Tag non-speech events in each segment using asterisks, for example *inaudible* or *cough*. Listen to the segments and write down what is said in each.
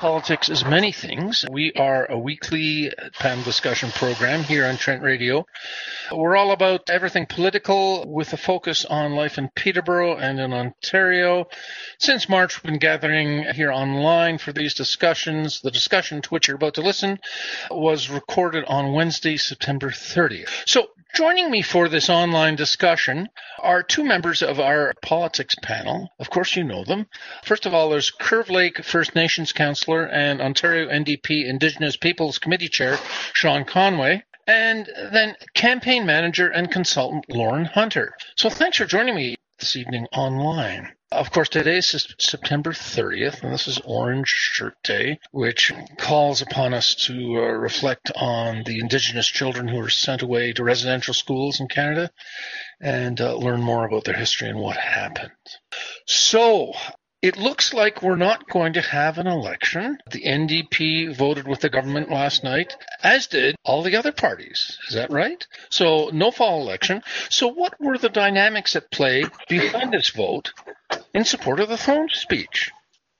Politics is many things. We are a weekly uh, panel discussion program here on Trent Radio. We're all about everything political with a focus on life in Peterborough and in Ontario. Since March, we've been gathering here online for these discussions. The discussion to which you're about to listen was recorded on Wednesday, September 30th. So Joining me for this online discussion are two members of our politics panel. Of course, you know them. First of all, there's Curve Lake First Nations Councillor and Ontario NDP Indigenous Peoples Committee Chair Sean Conway. And then campaign manager and consultant Lauren Hunter. So thanks for joining me this evening online. Of course, today is September 30th, and this is Orange Shirt Day, which calls upon us to uh, reflect on the Indigenous children who were sent away to residential schools in Canada and uh, learn more about their history and what happened. So, it looks like we're not going to have an election. The NDP voted with the government last night, as did all the other parties. Is that right? So, no fall election. So, what were the dynamics at play behind this vote in support of the throne speech?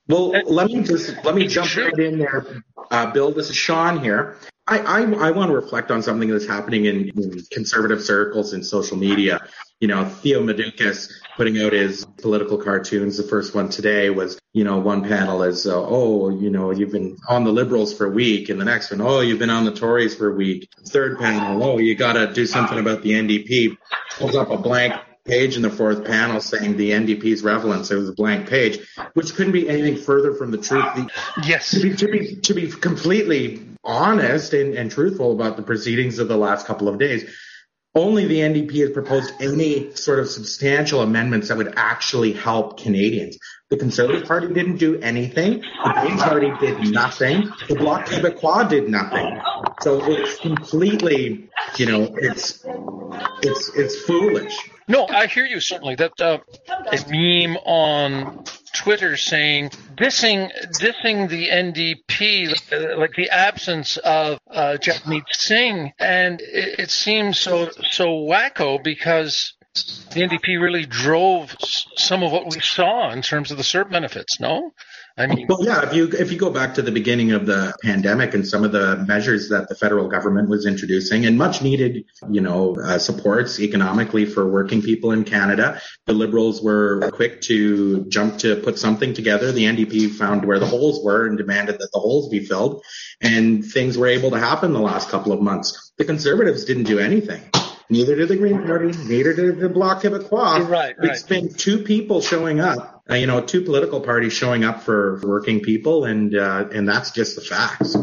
Well, let me just let me jump right in there, uh, Bill. This is Sean here. I, I, I want to reflect on something that's happening in, in conservative circles in social media. You know, Theo Moudakis putting out his political cartoons. The first one today was, you know, one panel is, uh, oh, you know, you've been on the Liberals for a week, and the next one, oh, you've been on the Tories for a week. Third panel, oh, you got to do something about the NDP. Pulls up a blank page in the fourth panel saying the NDP's relevance. It was a blank page, which couldn't be anything further from the truth. Yes. To be, to be, to be completely honest and, and truthful about the proceedings of the last couple of days, only the NDP has proposed any sort of substantial amendments that would actually help Canadians. The Conservative Party didn't do anything. The Green Party did nothing. The Bloc Québécois did nothing. So it's completely, you know, it's it's it's foolish. No, I hear you certainly. That uh, a meme on Twitter saying dissing dissing the NDP, like the absence of uh, Jagmeet Singh, and it, it seems so so wacko because the NDP really drove some of what we saw in terms of the CERB benefits. No, I mean, well, yeah. If you if you go back to the beginning of the pandemic and some of the measures that the federal government was introducing and much needed, you know, uh, supports economically for working people in Canada, the Liberals were quick to jump to put something together. The NDP found where the holes were and demanded that the holes be filled, and things were able to happen the last couple of months. The Conservatives didn't do anything. Neither did the Green Party, neither did the Bloc Québécois. Right, right. It's been two people showing up, uh, you know, two political parties showing up for working people, and uh, and that's just the facts.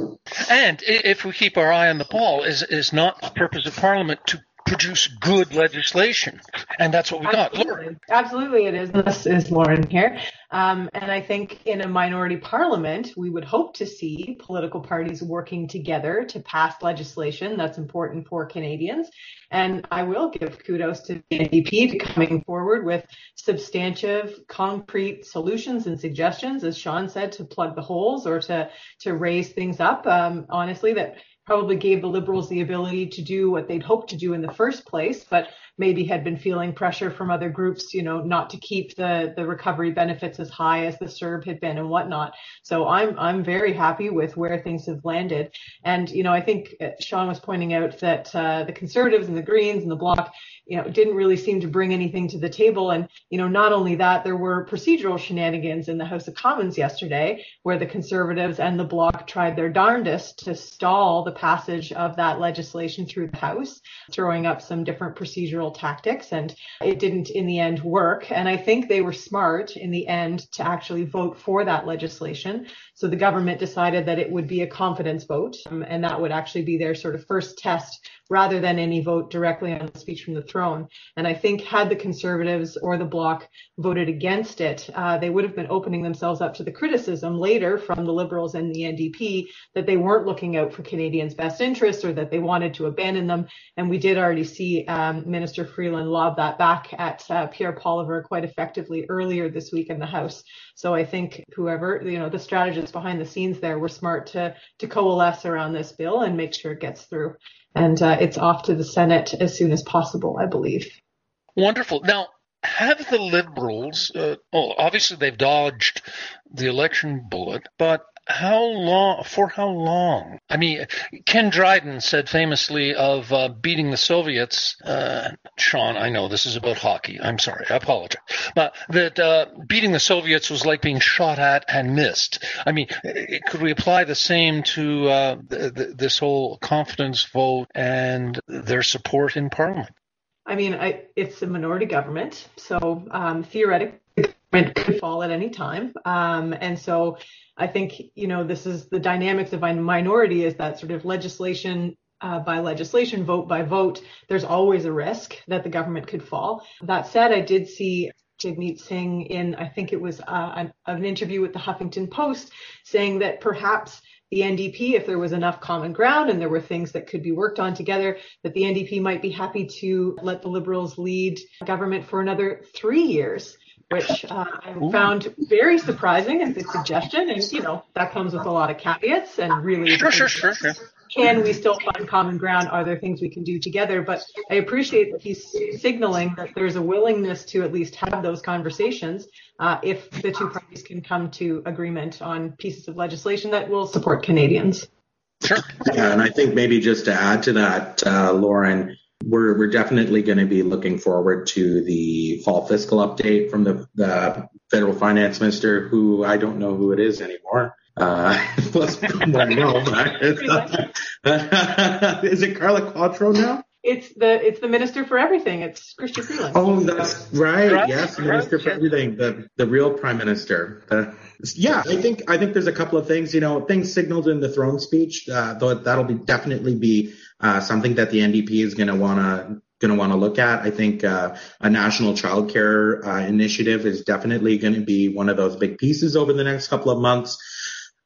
And if we keep our eye on the ball, is is not the purpose of Parliament to produce good legislation. And that's what we Absolutely. got. Lauren. Absolutely, it is. This is Lauren here. Um, and I think in a minority parliament, we would hope to see political parties working together to pass legislation that's important for Canadians. And I will give kudos to the NDP to coming forward with substantive, concrete solutions and suggestions, as Sean said, to plug the holes or to to raise things up. Um, honestly, that probably gave the Liberals the ability to do what they'd hoped to do in the first place, but maybe had been feeling pressure from other groups, you know, not to keep the the recovery benefits as high as the CERB had been and whatnot. So I'm I'm very happy with where things have landed. And you know, I think uh, Sean was pointing out that uh, the Conservatives and the Greens and the Bloc, you know, didn't really seem to bring anything to the table. And you know, not only that, there were procedural shenanigans in the House of Commons yesterday, where the Conservatives and the Bloc tried their darndest to stall the passage of that legislation through the House, throwing up some different procedural tactics and it didn't in the end work. And I think they were smart in the end to actually vote for that legislation. So the government decided that it would be a confidence vote um, and that would actually be their sort of first test rather than any vote directly on the speech from the throne. And I think had the Conservatives or the Bloc voted against it, uh, they would have been opening themselves up to the criticism later from the Liberals and the NDP that they weren't looking out for Canadians' best interests or that they wanted to abandon them. And we did already see um, Minister Freeland lob that back at uh, Pierre Poilievre quite effectively earlier this week in the House. So I think whoever, you know, the behind the scenes there were smart to to coalesce around this bill and make sure it gets through and uh, it's off to the Senate as soon as possible, I believe. Wonderful. Now, have the Liberals, uh, well, obviously they've dodged the election bullet, but how long? For how long? I mean, Ken Dryden said famously of uh, beating the Soviets. Uh, Sean, I know this is about hockey. I'm sorry, I apologize, but that uh, beating the Soviets was like being shot at and missed. I mean, could we apply the same to uh, th- th- this whole confidence vote and their support in Parliament? I mean, I, it's a minority government, so um, theoretically, government could fall at any time, um, and so I think you know this is the dynamics of a minority is that sort of legislation uh, by legislation, vote by vote. There's always a risk that the government could fall. That said, I did see Jagmeet Singh in I think it was uh, an, an interview with the Huffington Post saying that perhaps the NDP, if there was enough common ground and there were things that could be worked on together, that the NDP might be happy to let the Liberals lead government for another three years, which uh, I Ooh. found very surprising as a suggestion. And, you know, that comes with a lot of caveats and really. Sure, sure, sure, sure can we still find common ground? Are there things we can do together? But I appreciate that he's signaling that there's a willingness to at least have those conversations uh, if the two parties can come to agreement on pieces of legislation that will support Canadians. Sure. Yeah, and I think maybe just to add to that, uh, Lauren, we're we're definitely going to be looking forward to the fall fiscal update from the, the federal finance minister, who I don't know who it is anymore. Uh, *laughs* let's *laughs* know. *laughs* is it Carla Qualtrough now? It's the it's the minister for everything. It's Chrystia Freeland. Oh, that's right. right. Yes, minister right. for everything. The the real prime minister. The, yeah, I think I think there's a couple of things. You know, things signaled in the throne speech. Uh, though that'll be definitely be uh, something that the NDP is going to want to going to want to look at. I think uh, a national childcare uh, initiative is definitely going to be one of those big pieces over the next couple of months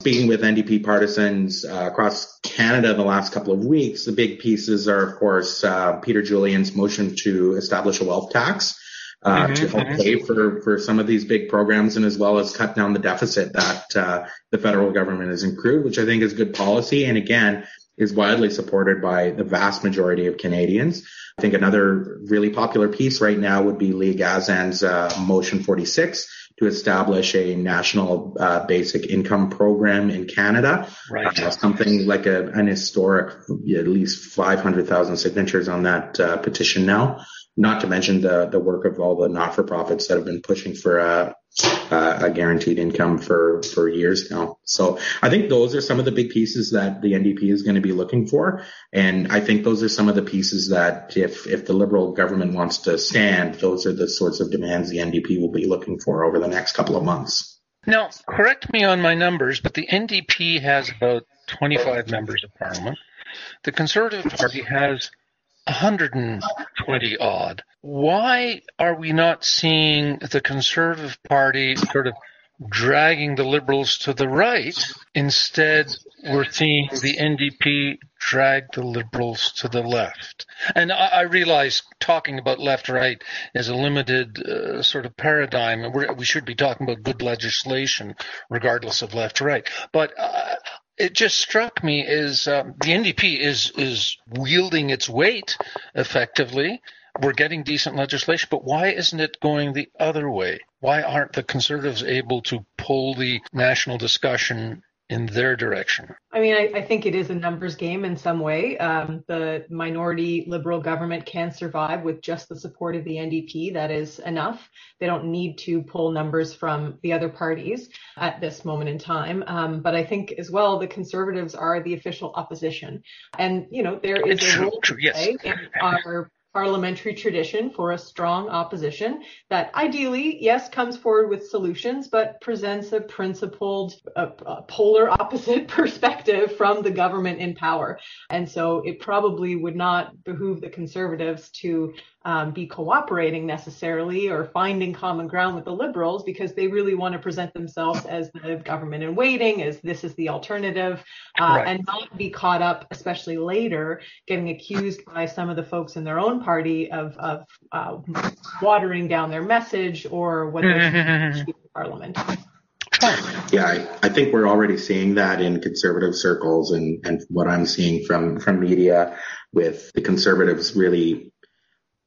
speaking with NDP partisans uh, across Canada in the last couple of weeks, the big pieces are, of course, uh, Peter Julian's motion to establish a wealth tax. Uh, mm-hmm, to help mm-hmm. pay for, for some of these big programs and as well as cut down the deficit that uh, the federal government has accrued, which I think is good policy. And again, is widely supported by the vast majority of Canadians. I think another really popular piece right now would be Leah Gazan's uh, Motion 46, to establish a national uh, basic income program in Canada. Right. Uh, something like a, an historic, at least 500,000 signatures on that uh, petition now. Not to mention the the work of all the not for profits that have been pushing for a, Uh, a guaranteed income for for years now. So I think those are some of the big pieces that the NDP is going to be looking for, and I think those are some of the pieces that if if the Liberal government wants to stand, those are the sorts of demands the NDP will be looking for over the next couple of months. Now, correct me on my numbers, but the NDP has about 25 members of parliament. The Conservative Party has 120 odd. Why are we not seeing the Conservative Party sort of dragging the Liberals to the right? Instead, we're seeing the NDP drag the Liberals to the left. And I, I realize talking about left right is a limited uh, sort of paradigm. We're, we should be talking about good legislation, regardless of left right. But uh, it just struck me as um, the NDP is is wielding its weight effectively. We're getting decent legislation, but why isn't it going the other way? Why aren't the conservatives able to pull the national discussion in their direction? I mean, I, I, think it is a numbers game in some way. Um, the minority liberal government can survive with just the support of the NDP. That is enough. They don't need to pull numbers from the other parties at this moment in time. Um, but I think as well, the conservatives are the official opposition. And, you know, there is a role to play in our parliamentary tradition for a strong opposition that ideally, yes, comes forward with solutions, but presents a principled, polar opposite *laughs* perspective from the government in power. And so it probably would not behoove the conservatives to um, be cooperating necessarily or finding common ground with the liberals because they really want to present themselves as the government in waiting, as this is the alternative, uh, right. and not be caught up, especially later, getting accused by some of the folks in their own party of, of uh, watering down their message or what they should *laughs* parliament. Yeah, I, I, think we're already seeing that in conservative circles and, and what I'm seeing from, from media with the conservatives really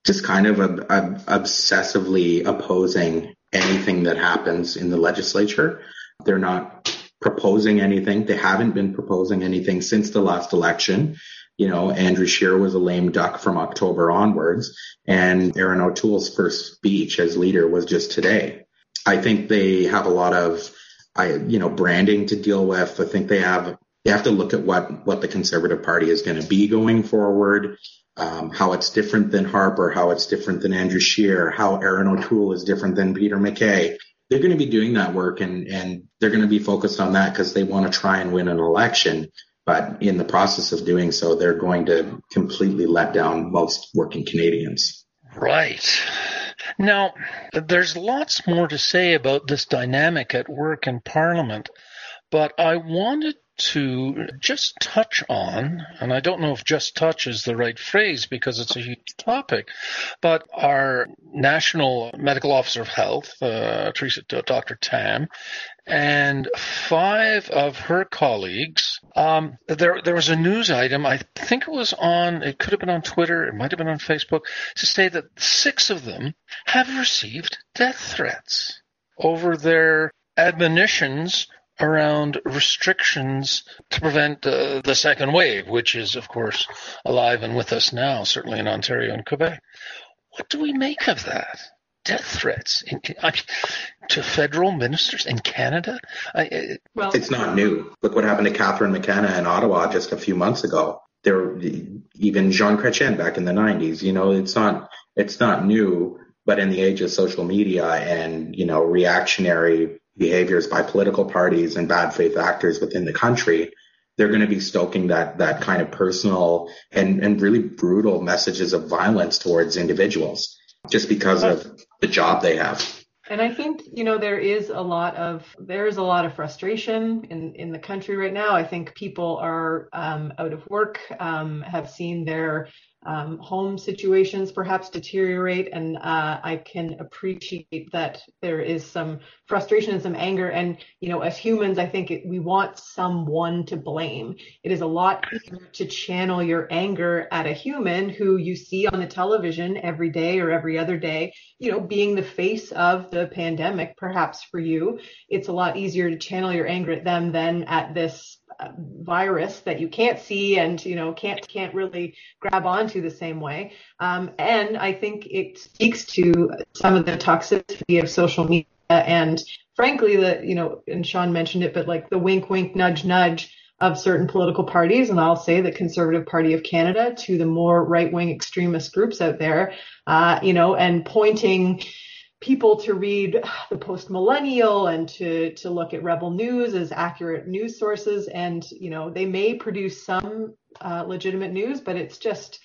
just kind of a, a, obsessively opposing anything that happens in the legislature. They're not proposing anything. They haven't been proposing anything since the last election. You know, Andrew Scheer was a lame duck from October onwards, and Erin O'Toole's first speech as leader was just today. I think they have a lot of, I, you know, branding to deal with. I think they have, they have to look at what, what the Conservative Party is going to be going forward, um, how it's different than Harper, how it's different than Andrew Scheer, how Erin O'Toole is different than Peter MacKay they're going to be doing that work and, and they're going to be focused on that because they want to try and win an election. But in the process of doing so, they're going to completely let down most working Canadians. Right. Now, there's lots more to say about this dynamic at work in Parliament, but I wanted to just touch on, and I don't know if just touch is the right phrase because it's a huge topic, but our National Medical Officer of Health, uh, Theresa, Dr. Tam, and five of her colleagues. Um, there, there was a news item. I think it was on. It could have been on Twitter. It might have been on Facebook. To say that six of them have received death threats over their admonitions around restrictions to prevent uh, the second wave, which is, of course, alive and with us now, certainly in Ontario and Quebec. What do we make of that? Death threats in, I mean, to federal ministers in Canada? I, well, it's not new. Look what happened to Catherine McKenna in Ottawa just a few months ago. There, even Jean Chrétien back in the 90s. You know, it's not it's not new. But in the age of social media and you know reactionary behaviors by political parties and bad faith actors within the country, they're going to be stoking that that kind of personal and, and really brutal messages of violence towards individuals just because of the job they have. And I think, you know, there is a lot of there is a lot of frustration in, in the country right now. I think people are um, out of work, um, have seen their um, home situations perhaps deteriorate. And uh, I can appreciate that there is some frustration and some anger. And, you know, as humans, I think it, we want someone to blame. It is a lot easier to channel your anger at a human who you see on the television every day or every other day, you know, being the face of the pandemic, perhaps for you. It's a lot easier to channel your anger at them than at this virus that you can't see and you know can't can't really grab onto the same way. Um, and i think it speaks to some of the toxicity of social media and frankly the you know and sean mentioned it but like the wink wink nudge nudge of certain political parties. And i'll say the conservative party of canada to the more right wing extremist groups out there uh, you know and pointing people to read *sighs* the post millennial and to to look at rebel news as accurate news sources. And you know they may produce some uh, legitimate news but it's just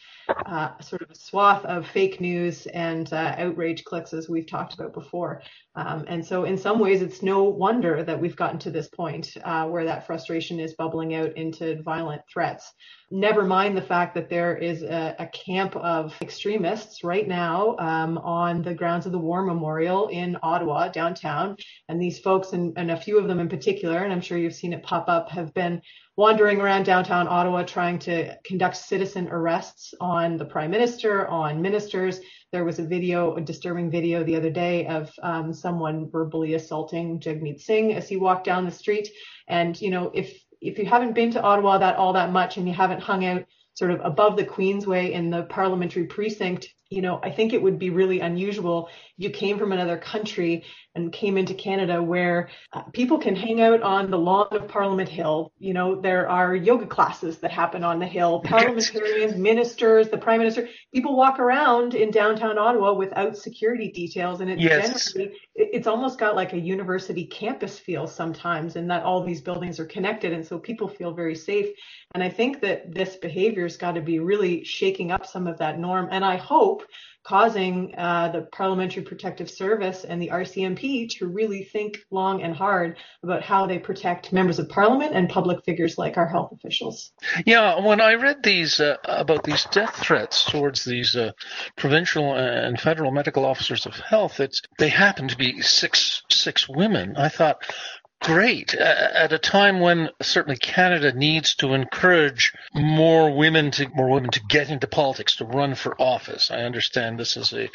uh, sort of a swath of fake news and uh, outrage clicks, as we've talked about before. Um, and so, in some ways, it's no wonder that we've gotten to this point uh, where that frustration is bubbling out into violent threats. Never mind the fact that there is a, a camp of extremists right now um, on the grounds of the War Memorial in Ottawa, downtown. And these folks, and, and a few of them in particular, and I'm sure you've seen it pop up, have been wandering around downtown Ottawa trying to conduct citizen arrests on the prime minister, on ministers. There was a video, a disturbing video the other day of um, someone verbally assaulting Jagmeet Singh as he walked down the street. And, you know, if if you haven't been to Ottawa that all that much and you haven't hung out sort of above the Queensway in the parliamentary precinct, you know, I think it would be really unusual if you came from another country and came into Canada where uh, people can hang out on the lawn of Parliament Hill. You know, there are yoga classes that happen on the Hill. *laughs* Parliamentarians, ministers, the Prime Minister, people walk around in downtown Ottawa without security details. And it's yes. generally, it's almost got like a university campus feel sometimes and that all these buildings are connected. And so people feel very safe. And I think that this behavior's got to be really shaking up some of that norm. And I hope causing uh, the Parliamentary Protective Service and the RCMP to really think long and hard about how they protect members of Parliament and public figures like our health officials. Yeah, when I read these uh, about these death threats towards these uh, provincial and federal medical officers of health, it's they happen to be six six women. I thought, great at a time when certainly Canada needs to encourage more women to more women to get into politics to run for office. I understand this is a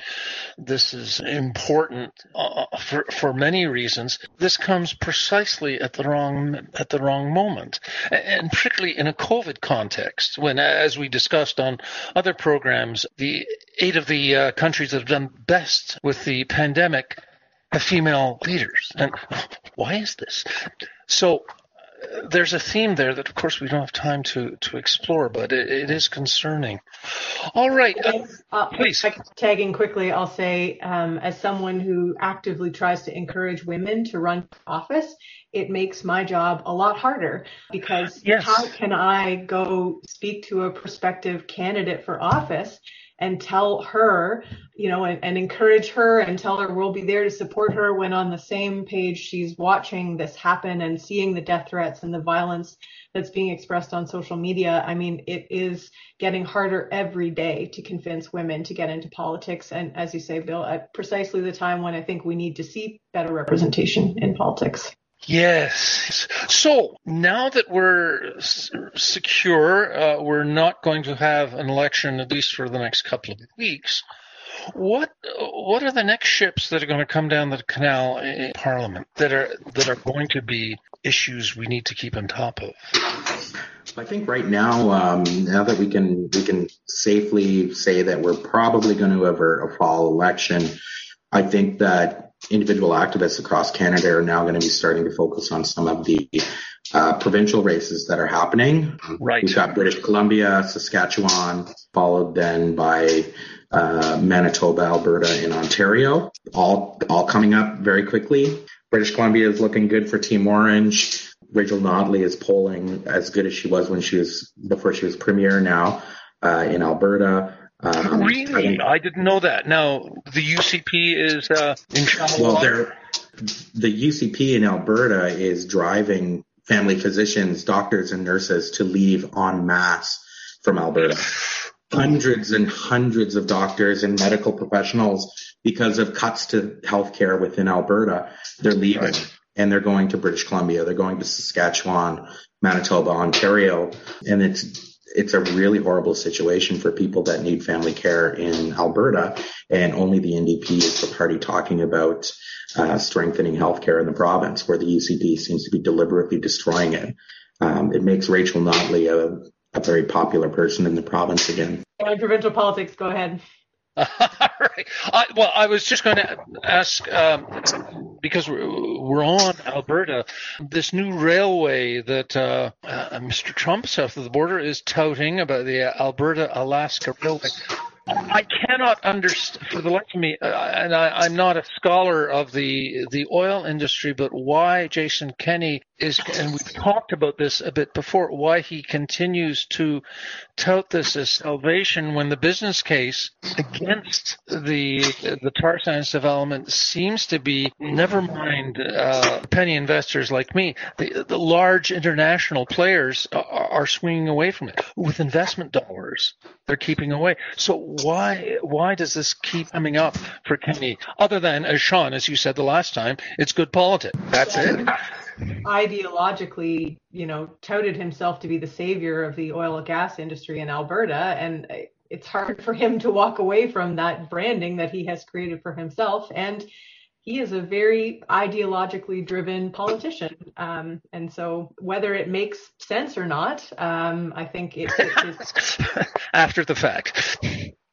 this is important uh, for for many reasons. This comes precisely at the wrong at the wrong moment, and particularly in a COVID context when, as we discussed on other programs, the eight of the uh, countries that have done best with the pandemic have female leaders. And why is this? So uh, there's a theme there that, of course, we don't have time to, to explore, but it, it is concerning. All right. Uh, uh, please. Tagging quickly, I'll say, um, as someone who actively tries to encourage women to run for office, it makes my job a lot harder because yes. how can I go speak to a prospective candidate for office and tell her, you know, and, and, encourage her and tell her we'll be there to support her when on the same page she's watching this happen and seeing the death threats and the violence that's being expressed on social media. I mean, it is getting harder every day to convince women to get into politics. And as you say, Bill, at precisely the time when I think we need to see better representation in politics. Yes. So now that we're secure, uh, we're not going to have an election at least for the next couple of weeks. What what are the next ships that are going to come down the canal in Parliament that are that are going to be issues we need to keep on top of? I think right now, um, now that we can we can safely say that we're probably going to have a fall election, I think that individual activists across Canada are now going to be starting to focus on some of the uh, provincial races that are happening. Right. We've got British Columbia, Saskatchewan, followed then by uh, Manitoba, Alberta, and Ontario, all all coming up very quickly. British Columbia is looking good for Team Orange. Rachel Notley is polling as good as she was when she was before she was premier now uh, in Alberta. Um, really? I, I, didn't know that. Now, the UCP is uh, in shallow well, water? the UCP in Alberta is driving family physicians, doctors, and nurses to leave en masse from Alberta. Hundreds and hundreds of doctors and medical professionals, because of cuts to healthcare within Alberta, they're leaving right. and they're going to British Columbia. They're going to Saskatchewan, Manitoba, Ontario, and it's it's a really horrible situation for people that need family care in Alberta, and only the NDP is the party talking about uh, strengthening healthcare in the province, where the UCP seems to be deliberately destroying it. Um, it makes Rachel Notley a, a very popular person in the province again. In provincial politics, go ahead. *laughs* All right. I, well, I was just going to ask um, because we're, we're, on Alberta, this new railway that uh, uh, Mr. Trump south of the border is touting about the Alberta Alaska Railway. I cannot understand for the life of me, uh, and I, am not a scholar of the the oil industry, but why Jason Kenney is, and we've talked about this a bit before, why he continues to tout this as salvation when the business case against the the tar sands development seems to be, never mind uh, penny investors like me, the, the large international players are, are swinging away from it with investment dollars. They're keeping away. So why why does this keep coming up for Kenney? Other than as Sean, as you said the last time, it's good politics. That's it ideologically, you know, touted himself to be the savior of the oil and gas industry in Alberta. And it's hard for him to walk away from that branding that he has created for himself. And he is a very ideologically driven politician. Um, and so whether it makes sense or not, um, I think it, it is. *laughs* After the fact.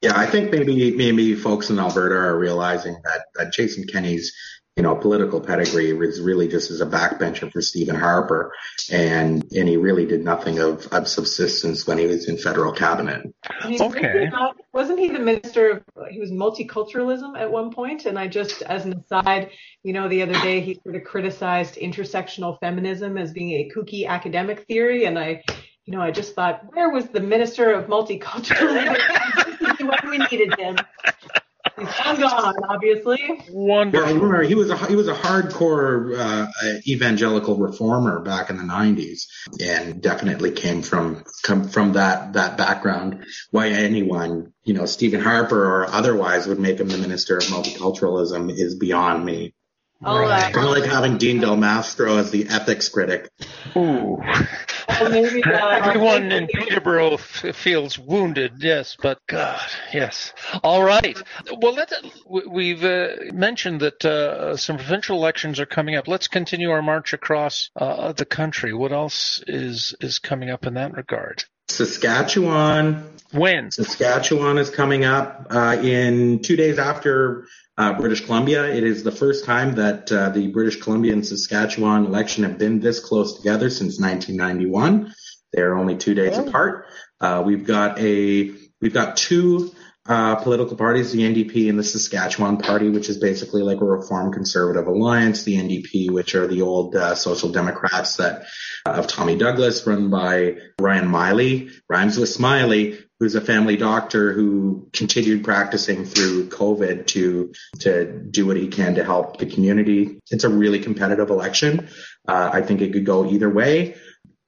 Yeah, I think maybe maybe folks in Alberta are realizing that, that Jason Kenney's you know, political pedigree was really just as a backbencher for Stephen Harper, and and he really did nothing of, of subsistence when he was in federal cabinet. okay. Not, wasn't he the minister of? He was multiculturalism at one point, and I just, as an aside, you know, the other day he sort of criticized intersectional feminism as being a kooky academic theory, and I, you know, I just thought, where was the minister of multiculturalism *laughs* when we needed him? He's gone, obviously. Wonderful. Well, remember, he was a he was a hardcore uh, evangelical reformer back in the '90s, and definitely came from come from that that background. Why anyone, you know, Stephen Harper or otherwise, would make him the minister of multiculturalism is beyond me. Right. Uh, kind of like having Dean Del Mastro as the ethics critic. Ooh. *laughs* maybe, uh, Everyone in Peterborough f- feels wounded, yes, but God, yes. All right. Well, let, we've uh, mentioned that uh, some provincial elections are coming up. Let's continue our march across uh, the country. What else is is coming up in that regard? Saskatchewan. When? Saskatchewan is coming up uh, in two days after uh, British Columbia. It is the first time that uh, the British Columbia and Saskatchewan election have been this close together since 1991. They're only two days oh. apart. Uh, we've got a we've got two uh, political parties, the NDP and the Saskatchewan Party, which is basically like a Reform Conservative Alliance. The NDP, which are the old uh, Social Democrats that uh, of Tommy Douglas, run by Ryan Meili, rhymes with Smiley, who's a family doctor who continued practicing through COVID to to do what he can to help the community. It's a really competitive election. Uh, I think it could go either way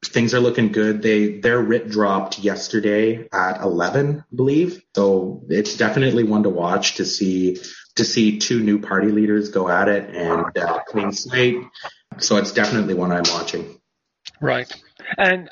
things are looking good. They their writ dropped yesterday at 11, I believe. So it's definitely one to watch to see to see two new party leaders go at it and uh, clean slate. So it's definitely one I'm watching. Right. And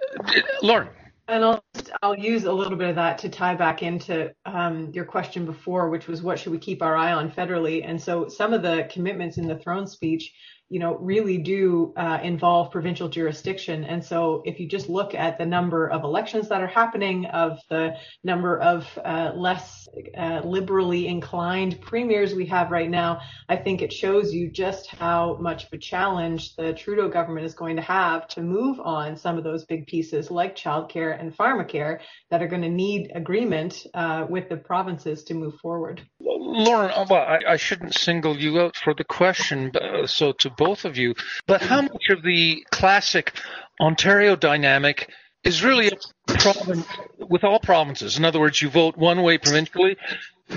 Lauren. And I'll I'll use a little bit of that to tie back into um, your question before, which was what should we keep our eye on federally? And so some of the commitments in the throne speech you know, really do uh, involve provincial jurisdiction. And so if you just look at the number of elections that are happening, of the number of uh, less uh, liberally inclined premiers we have right now, I think it shows you just how much of a challenge the Trudeau government is going to have to move on some of those big pieces like childcare and pharmacare that are going to need agreement uh, with the provinces to move forward. Lauren, uh, well, I, I, shouldn't single you out for the question, uh, so to both of you, but how much of the classic Ontario dynamic is really a problem with all provinces? In other words, you vote one way provincially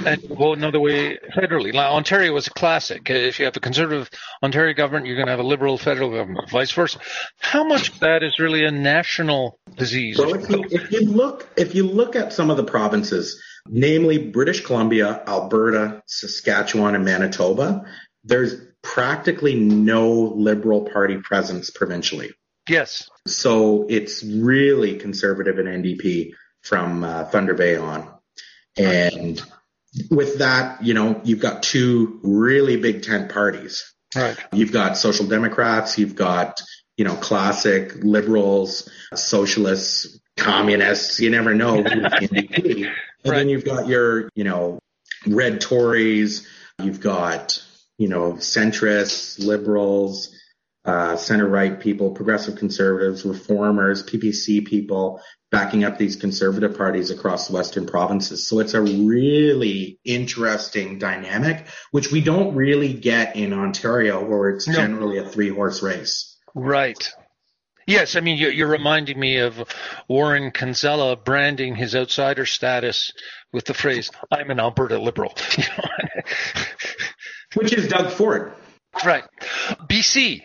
and you vote another way federally. Now, Ontario is a classic. If you have a conservative Ontario government, you're going to have a liberal federal government, vice versa. How much of that is really a national disease? Well, if you, if you look, if you look at some of the provinces, namely British Columbia, Alberta, Saskatchewan, and Manitoba, there's practically no Liberal Party presence provincially. Yes. So it's really conservative in NDP from uh, Thunder Bay on. And with that, you know, you've got two really big tent parties. Right. You've got social democrats, you've got, you know, classic liberals, socialists, communists. You never know NDP. *laughs* And right. then you've got your, you know, red Tories, you've got, you know, centrists, liberals, uh, center right people, progressive conservatives, reformers, PPC people backing up these conservative parties across the Western provinces. So it's a really interesting dynamic, which we don't really get in Ontario where it's no. generally a three horse race. Right. Yes, I mean you're reminding me of Warren Kinsella branding his outsider status with the phrase "I'm an Alberta liberal," *laughs* which is Doug Ford. Right. BC.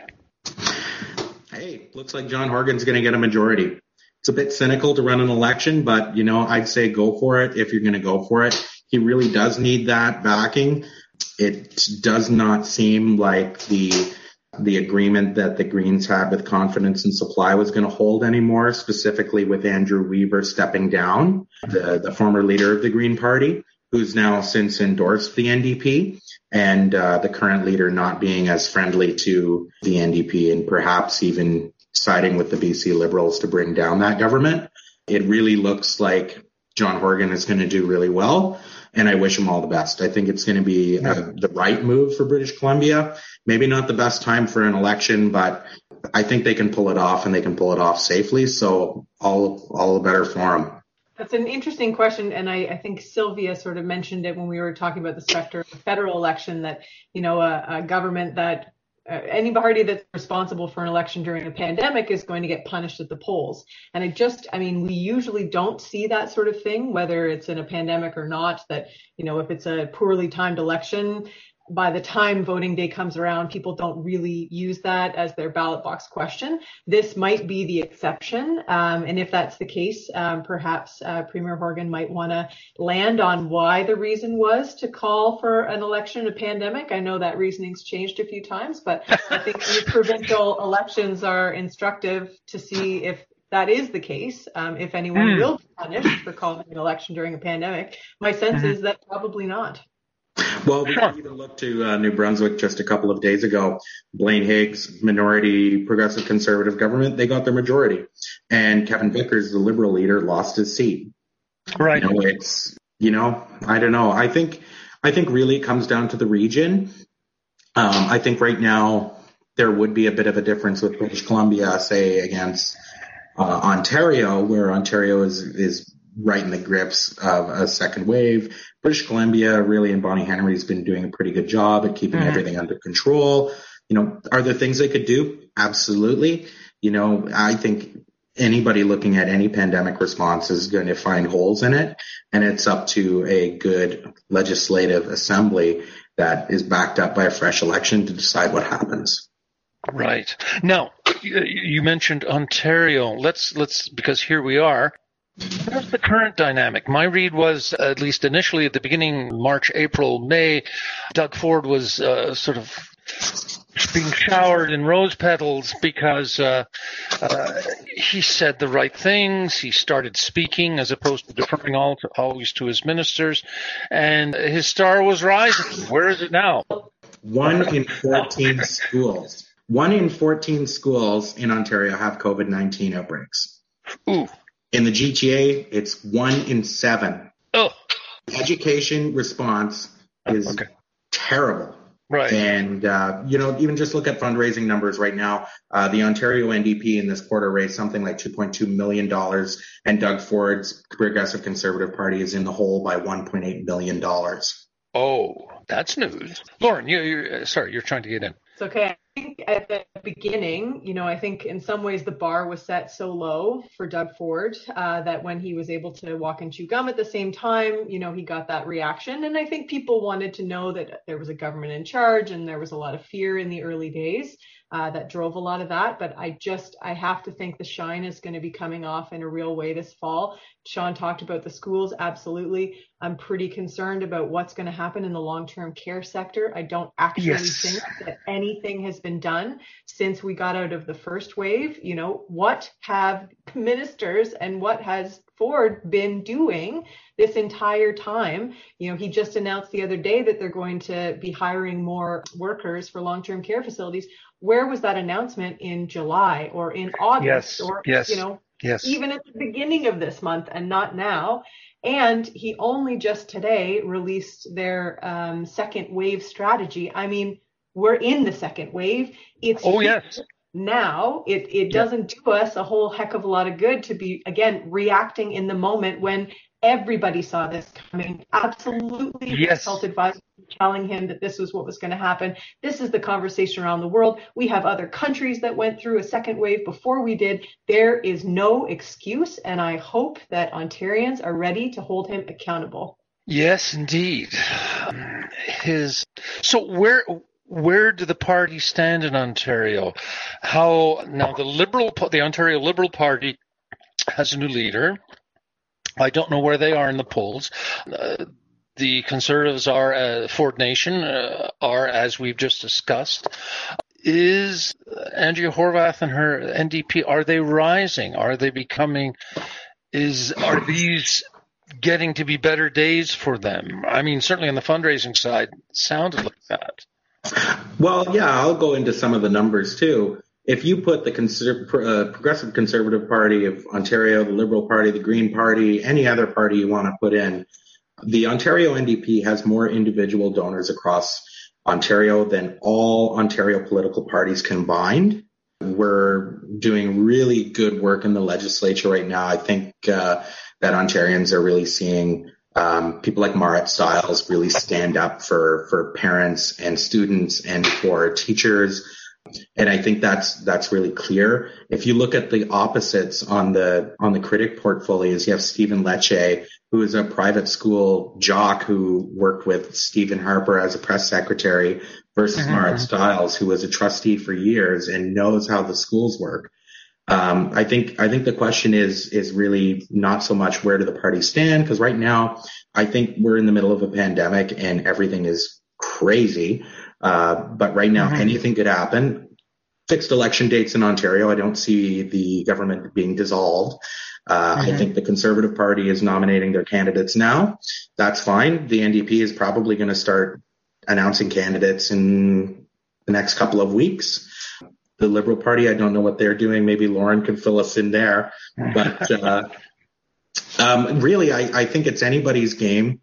Hey, looks like John Horgan's going to get a majority. It's a bit cynical to run an election, but you know I'd say go for it if you're going to go for it. He really does need that backing. It does not seem like the the agreement that the Greens had with confidence and supply was going to hold anymore, specifically with Andrew Weaver stepping down, the, the former leader of the Green Party, who's now since endorsed the NDP, and uh, the current leader not being as friendly to the NDP and perhaps even siding with the BC Liberals to bring down that government. It really looks like John Horgan is going to do really well and I wish him all the best. I think it's going to be a, the right move for British Columbia. Maybe not the best time for an election, but I think they can pull it off and they can pull it off safely. So all all the better for them. That's an interesting question, and I, I, think Sylvia sort of mentioned it when we were talking about the specter of the federal election. That you know, a, a government that uh, any party that's responsible for an election during a pandemic is going to get punished at the polls. And I just, I mean, we usually don't see that sort of thing, whether it's in a pandemic or not, that, you know, if it's a poorly timed election, by the time voting day comes around, people don't really use that as their ballot box question. This might be the exception. Um, and if that's the case, um, perhaps uh, Premier Horgan might want to land on why the reason was to call for an election in a pandemic. I know that reasoning's changed a few times, but I think *laughs* these provincial elections are instructive to see if that is the case, um, if anyone mm. will be punished for calling an election during a pandemic, my sense mm-hmm. is that probably not. Well, we sure. even look to uh, New Brunswick just a couple of days ago. Blaine Higgs, minority progressive conservative government, they got their majority. And Kevin Vickers, the liberal leader, lost his seat. Right. You know, it's, you know, I don't know. I think, I think really it comes down to the region. Um, I think right now there would be a bit of a difference with British Columbia, say, against uh, Ontario, where Ontario is, is right in the grips of a second wave. British Columbia, really, and Bonnie Henry has been doing a pretty good job at keeping mm-hmm. everything under control. You know, are there things they could do? Absolutely. You know, I think anybody looking at any pandemic response is going to find holes in it. And it's up to a good legislative assembly that is backed up by a fresh election to decide what happens. Right. Now, you mentioned Ontario. Let's, let's, because here we are. What's the current dynamic? My read was, at least initially at the beginning, March, April, May, Doug Ford was uh, sort of being showered in rose petals because uh, uh, he said the right things. He started speaking as opposed to deferring all to, always to his ministers, and his star was rising. Where is it now? One in 14 schools. One in 14 schools in Ontario have COVID 19 outbreaks. Ooh. In the GTA, it's one in seven. Oh. Education response is okay. terrible. Right. And, uh, you know, even just look at fundraising numbers right now. Uh, the Ontario NDP in this quarter raised something like $2.2 million, and Doug Ford's Progressive Conservative Party is in the hole by $1.8 million. Oh, that's news. Lauren, you, you're, sorry, you're trying to get in. It's okay I think at the beginning, you know, I think in some ways the bar was set so low for Doug Ford uh, that when he was able to walk and chew gum at the same time, you know, he got that reaction. And I think people wanted to know that there was a government in charge and there was a lot of fear in the early days uh, that drove a lot of that. But I just, I have to think the shine is going to be coming off in a real way this fall. Sean talked about the schools. Absolutely. I'm pretty concerned about what's going to happen in the long term care sector. I don't actually yes. think that anything has been done since we got out of the first wave. You know, what have ministers and what has Ford been doing this entire time? You know, he just announced the other day that they're going to be hiring more workers for long term care facilities where was that announcement in July or in August yes, or yes, you know yes. even at the beginning of this month and not now? And he only just today released their um, second wave strategy. I mean, we're in the second wave. It's oh yes. Now it it doesn't do us a whole heck of a lot of good to be again reacting in the moment when Everybody saw this coming. Absolutely yes. health advisors telling him that this was what was going to happen. This is the conversation around the world. We have other countries that went through a second wave before we did. There is no excuse, and I hope that Ontarians are ready to hold him accountable. Yes, indeed. His so where where do the parties stand in Ontario? How now the Liberal the Ontario Liberal Party has a new leader. I don't know where they are in the polls. Uh, the Conservatives are, uh, Ford Nation, uh, are, as we've just discussed. Is Andrea Horwath and her NDP, are they rising? Are they becoming, is, are these getting to be better days for them? I mean, certainly on the fundraising side, sounded like that. Well, yeah, I'll go into some of the numbers too if you put the uh, Progressive Conservative Party of Ontario, the Liberal Party, the Green Party, any other party you want to put in, the Ontario NDP has more individual donors across Ontario than all Ontario political parties combined. We're doing really good work in the legislature right now. I think uh, that Ontarians are really seeing um, people like Marit Stiles really stand up for for parents and students and for teachers and I think that's that's really clear. If you look at the opposites on the on the critic portfolios, you have Stephen Lecce, who is a private school jock who worked with Stephen Harper as a press secretary, versus. Marit Stiles, who was a trustee for years and knows how the schools work. Um, I think I think the question is is really not so much where do the parties stand because right now I think we're in the middle of a pandemic and everything is crazy. Uh, but right now mm-hmm. anything could happen. Fixed election dates in Ontario. I don't see the government being dissolved. Uh, mm-hmm. I think the Conservative Party is nominating their candidates now. That's fine. The NDP is probably going to start announcing candidates in the next couple of weeks the Liberal Party. I don't know what they're doing. Maybe Lauren can fill us in there. But uh, *laughs* um, really, I, I, think it's anybody's game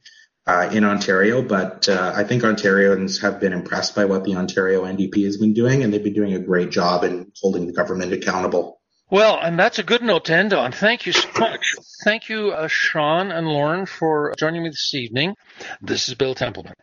uh, in Ontario. But uh, I think Ontarians have been impressed by what the Ontario NDP has been doing, and they've been doing a great job in holding the government accountable. Well, and that's a good note to end on. Thank you so much. Thank you, uh, Sean and Lauren, for joining me this evening. This is Bill Templeman.